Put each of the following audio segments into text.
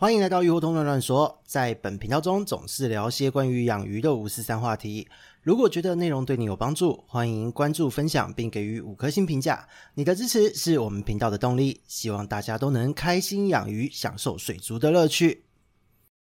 欢迎来到鱼活通乱乱说，在本频道中总是聊些关于养鱼的五四三话题。如果觉得内容对你有帮助，欢迎关注、分享并给予五颗星评价。你的支持是我们频道的动力。希望大家都能开心养鱼，享受水族的乐趣。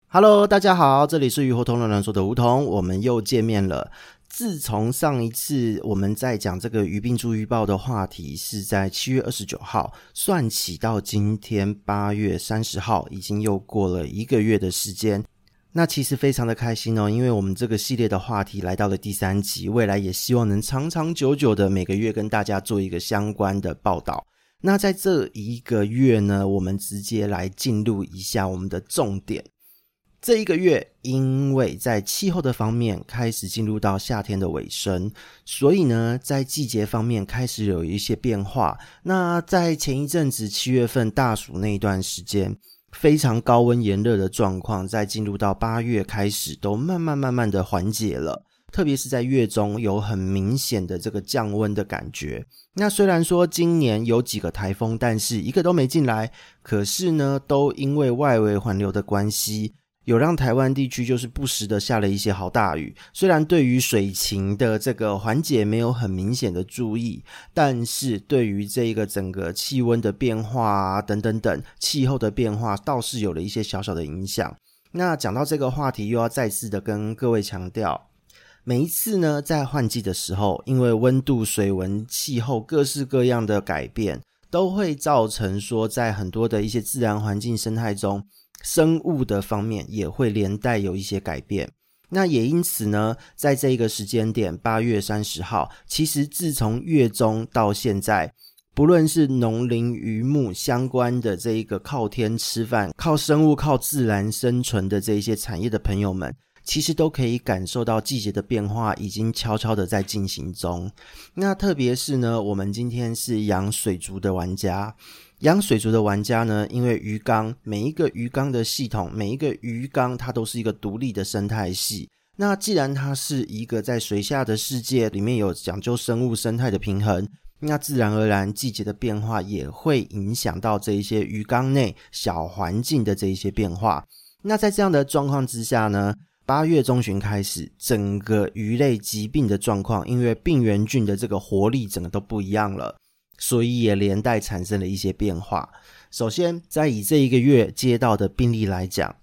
Hello，大家好，这里是鱼活通乱乱说的梧桐，我们又见面了。自从上一次我们在讲这个鱼病注意报的话题是在七月二十九号，算起到今天八月三十号，已经又过了一个月的时间。那其实非常的开心哦，因为我们这个系列的话题来到了第三集，未来也希望能长长久久的每个月跟大家做一个相关的报道。那在这一个月呢，我们直接来进入一下我们的重点。这一个月，因为在气候的方面开始进入到夏天的尾声，所以呢，在季节方面开始有一些变化。那在前一阵子七月份大暑那一段时间，非常高温炎热的状况，在进入到八月开始，都慢慢慢慢的缓解了。特别是在月中有很明显的这个降温的感觉。那虽然说今年有几个台风，但是一个都没进来，可是呢，都因为外围环流的关系。有让台湾地区就是不时的下了一些好大雨，虽然对于水情的这个缓解没有很明显的注意，但是对于这个整个气温的变化啊等等等气候的变化倒是有了一些小小的影响。那讲到这个话题，又要再次的跟各位强调，每一次呢在换季的时候，因为温度、水温、气候各式各样的改变，都会造成说在很多的一些自然环境生态中。生物的方面也会连带有一些改变，那也因此呢，在这一个时间点，八月三十号，其实自从月中到现在，不论是农林渔牧相关的这一个靠天吃饭、靠生物、靠自然生存的这一些产业的朋友们，其实都可以感受到季节的变化已经悄悄的在进行中。那特别是呢，我们今天是养水族的玩家。养水族的玩家呢，因为鱼缸每一个鱼缸的系统，每一个鱼缸它都是一个独立的生态系。那既然它是一个在水下的世界里面有讲究生物生态的平衡，那自然而然季节的变化也会影响到这一些鱼缸内小环境的这一些变化。那在这样的状况之下呢，八月中旬开始，整个鱼类疾病的状况，因为病原菌的这个活力整个都不一样了。所以也连带产生了一些变化。首先，在以这一个月接到的病例来讲，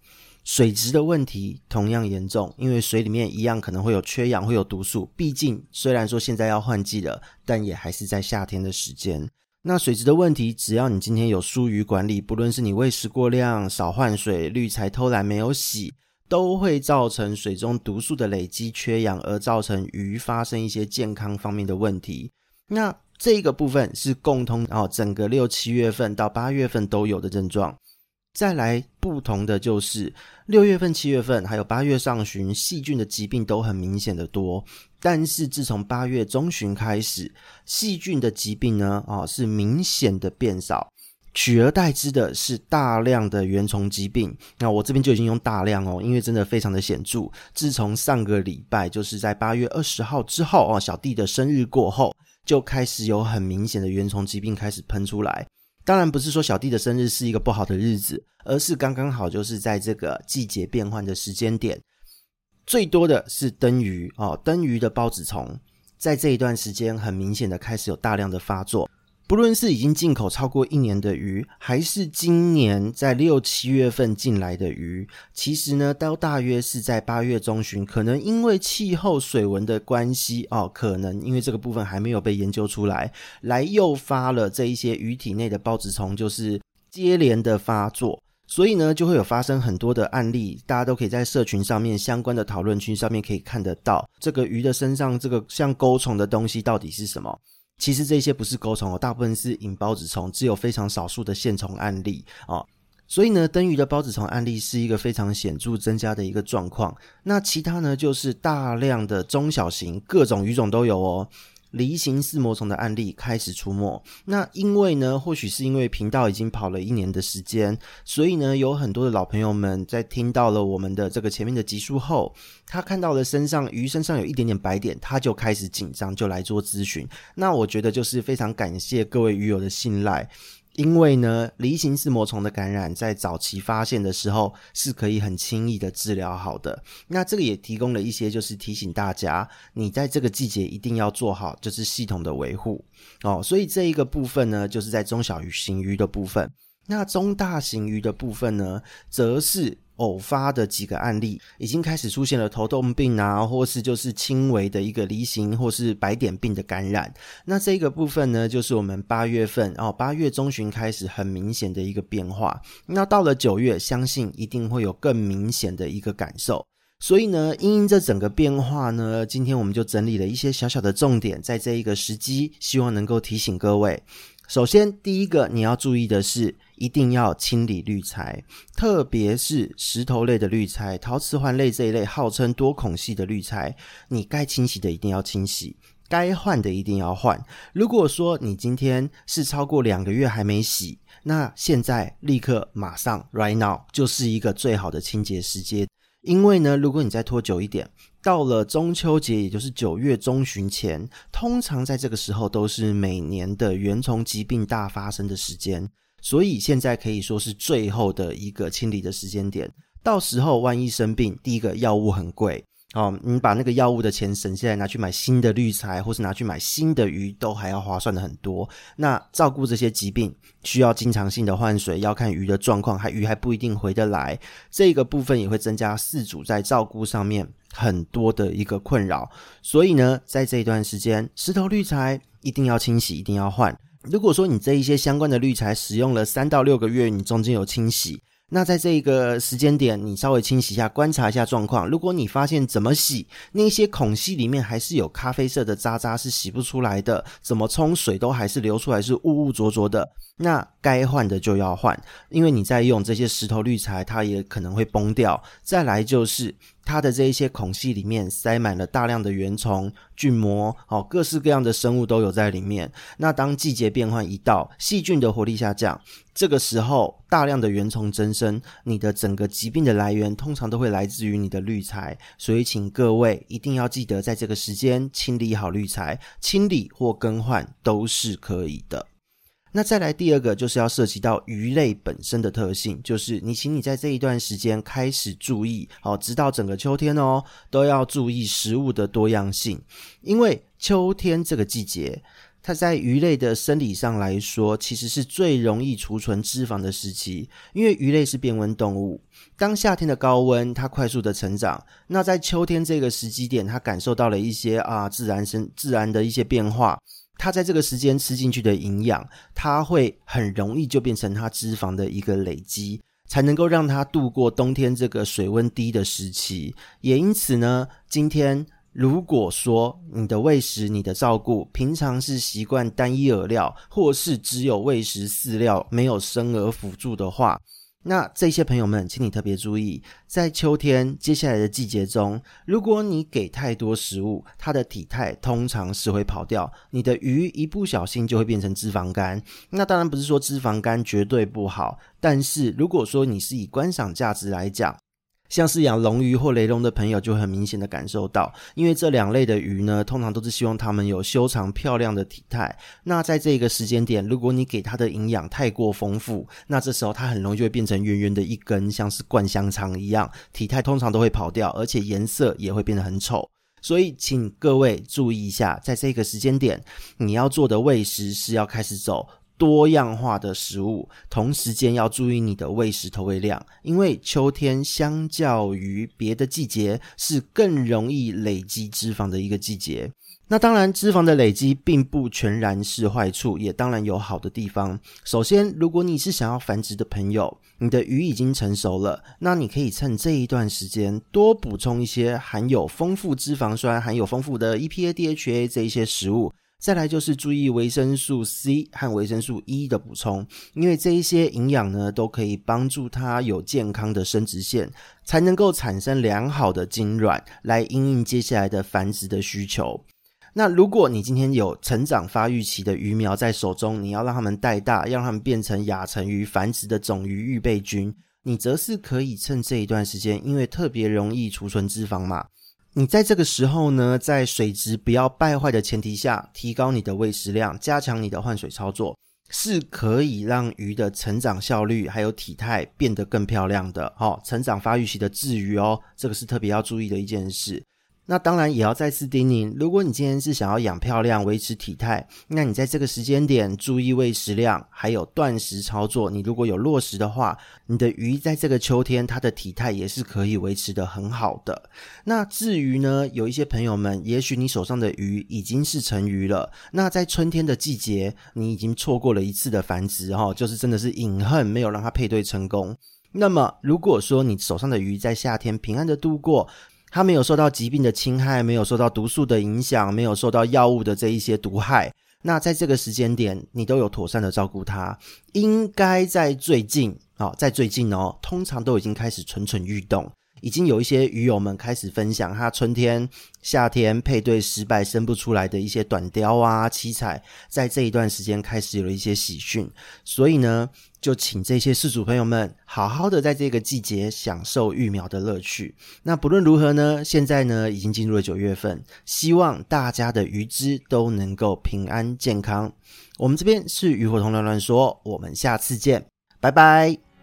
水质的问题同样严重，因为水里面一样可能会有缺氧，会有毒素。毕竟虽然说现在要换季了，但也还是在夏天的时间。那水质的问题，只要你今天有疏于管理，不论是你喂食过量、少换水、滤材偷懒没有洗，都会造成水中毒素的累积、缺氧，而造成鱼发生一些健康方面的问题。那这个部分是共通哦，整个六七月份到八月份都有的症状。再来不同的就是六月份、七月份还有八月上旬，细菌的疾病都很明显的多。但是自从八月中旬开始，细菌的疾病呢，啊、哦、是明显的变少，取而代之的是大量的原虫疾病。那我这边就已经用大量哦，因为真的非常的显著。自从上个礼拜，就是在八月二十号之后哦，小弟的生日过后。就开始有很明显的原虫疾病开始喷出来，当然不是说小弟的生日是一个不好的日子，而是刚刚好就是在这个季节变换的时间点，最多的是灯鱼哦，灯鱼的孢子虫在这一段时间很明显的开始有大量的发作。不论是已经进口超过一年的鱼，还是今年在六七月份进来的鱼，其实呢，都大约是在八月中旬，可能因为气候水文的关系哦，可能因为这个部分还没有被研究出来，来诱发了这一些鱼体内的孢子虫就是接连的发作，所以呢，就会有发生很多的案例，大家都可以在社群上面相关的讨论区上面可以看得到，这个鱼的身上这个像钩虫的东西到底是什么？其实这些不是钩虫哦，大部分是引孢子虫，只有非常少数的线虫案例哦。所以呢，灯鱼的孢子虫案例是一个非常显著增加的一个状况。那其他呢，就是大量的中小型各种鱼种都有哦。梨形似魔虫的案例开始出没，那因为呢，或许是因为频道已经跑了一年的时间，所以呢，有很多的老朋友们在听到了我们的这个前面的集数后，他看到了身上鱼身上有一点点白点，他就开始紧张，就来做咨询。那我觉得就是非常感谢各位鱼友的信赖。因为呢，梨形似膜虫的感染在早期发现的时候是可以很轻易的治疗好的。那这个也提供了一些，就是提醒大家，你在这个季节一定要做好就是系统的维护哦。所以这一个部分呢，就是在中小型鱼的部分。那中大型鱼的部分呢，则是。偶发的几个案例，已经开始出现了头痛病啊，或是就是轻微的一个梨形或是白点病的感染。那这个部分呢，就是我们八月份哦，八月中旬开始很明显的一个变化。那到了九月，相信一定会有更明显的一个感受。所以呢，因应这整个变化呢，今天我们就整理了一些小小的重点，在这一个时机，希望能够提醒各位。首先，第一个你要注意的是，一定要清理滤材，特别是石头类的滤材、陶瓷环类这一类号称多孔系的滤材，你该清洗的一定要清洗，该换的一定要换。如果说你今天是超过两个月还没洗，那现在立刻马上 right now 就是一个最好的清洁时间。因为呢，如果你再拖久一点，到了中秋节，也就是九月中旬前，通常在这个时候都是每年的原虫疾病大发生的时间，所以现在可以说是最后的一个清理的时间点。到时候万一生病，第一个药物很贵。哦，你把那个药物的钱省下来，拿去买新的滤材，或是拿去买新的鱼，都还要划算的很多。那照顾这些疾病，需要经常性的换水，要看鱼的状况，还鱼还不一定回得来。这个部分也会增加饲主在照顾上面很多的一个困扰。所以呢，在这一段时间，石头滤材一定要清洗，一定要换。如果说你这一些相关的滤材使用了三到六个月，你中间有清洗。那在这一个时间点，你稍微清洗一下，观察一下状况。如果你发现怎么洗，那些孔隙里面还是有咖啡色的渣渣是洗不出来的，怎么冲水都还是流出来是污污浊浊的，那该换的就要换，因为你在用这些石头滤材，它也可能会崩掉。再来就是。它的这一些孔隙里面塞满了大量的原虫、菌膜，哦，各式各样的生物都有在里面。那当季节变换一到，细菌的活力下降，这个时候大量的原虫增生，你的整个疾病的来源通常都会来自于你的滤材。所以，请各位一定要记得在这个时间清理好滤材，清理或更换都是可以的。那再来第二个，就是要涉及到鱼类本身的特性，就是你请你在这一段时间开始注意，好，直到整个秋天哦，都要注意食物的多样性，因为秋天这个季节，它在鱼类的生理上来说，其实是最容易储存脂肪的时期，因为鱼类是变温动物，当夏天的高温它快速的成长，那在秋天这个时机点，它感受到了一些啊自然生自然的一些变化。它在这个时间吃进去的营养，它会很容易就变成它脂肪的一个累积，才能够让它度过冬天这个水温低的时期。也因此呢，今天如果说你的喂食、你的照顾，平常是习惯单一饵料，或是只有喂食饲料，没有生饵辅助的话。那这些朋友们，请你特别注意，在秋天接下来的季节中，如果你给太多食物，它的体态通常是会跑掉，你的鱼一不小心就会变成脂肪肝。那当然不是说脂肪肝绝对不好，但是如果说你是以观赏价值来讲，像是养龙鱼或雷龙的朋友就很明显的感受到，因为这两类的鱼呢，通常都是希望它们有修长漂亮的体态。那在这个时间点，如果你给它的营养太过丰富，那这时候它很容易就会变成圆圆的一根，像是灌香肠一样，体态通常都会跑掉，而且颜色也会变得很丑。所以，请各位注意一下，在这个时间点，你要做的喂食是要开始走。多样化的食物，同时间要注意你的喂食投喂量，因为秋天相较于别的季节是更容易累积脂肪的一个季节。那当然，脂肪的累积并不全然是坏处，也当然有好的地方。首先，如果你是想要繁殖的朋友，你的鱼已经成熟了，那你可以趁这一段时间多补充一些含有丰富脂肪酸、含有丰富的 EPA、DHA 这一些食物。再来就是注意维生素 C 和维生素 E 的补充，因为这一些营养呢，都可以帮助它有健康的生殖腺，才能够产生良好的精卵，来因应接下来的繁殖的需求。那如果你今天有成长发育期的鱼苗在手中，你要让它们带大，让它们变成亚成鱼繁殖的种鱼预备军，你则是可以趁这一段时间，因为特别容易储存脂肪嘛。你在这个时候呢，在水质不要败坏的前提下，提高你的喂食量，加强你的换水操作。是可以让鱼的成长效率还有体态变得更漂亮的。哦，成长发育期的稚鱼哦，这个是特别要注意的一件事。那当然也要再次叮咛，如果你今天是想要养漂亮、维持体态，那你在这个时间点注意喂食量，还有断食操作。你如果有落实的话，你的鱼在这个秋天它的体态也是可以维持得很好的。那至于呢，有一些朋友们，也许你手上的鱼已经是成鱼了，那在春天的季节，你已经错过了一次的繁殖，哈，就是真的是饮恨没有让它配对成功。那么如果说你手上的鱼在夏天平安的度过，他没有受到疾病的侵害，没有受到毒素的影响，没有受到药物的这一些毒害。那在这个时间点，你都有妥善的照顾他，应该在最近，哦，在最近哦，通常都已经开始蠢蠢欲动。已经有一些鱼友们开始分享他春天、夏天配对失败生不出来的一些短鯛啊、七彩，在这一段时间开始有了一些喜讯，所以呢，就请这些饲主朋友们好好的在这个季节享受育苗的乐趣。那不论如何呢，现在呢已经进入了九月份，希望大家的鱼只都能够平安健康。我们这边是鱼火同乱乱说，我们下次见，拜拜。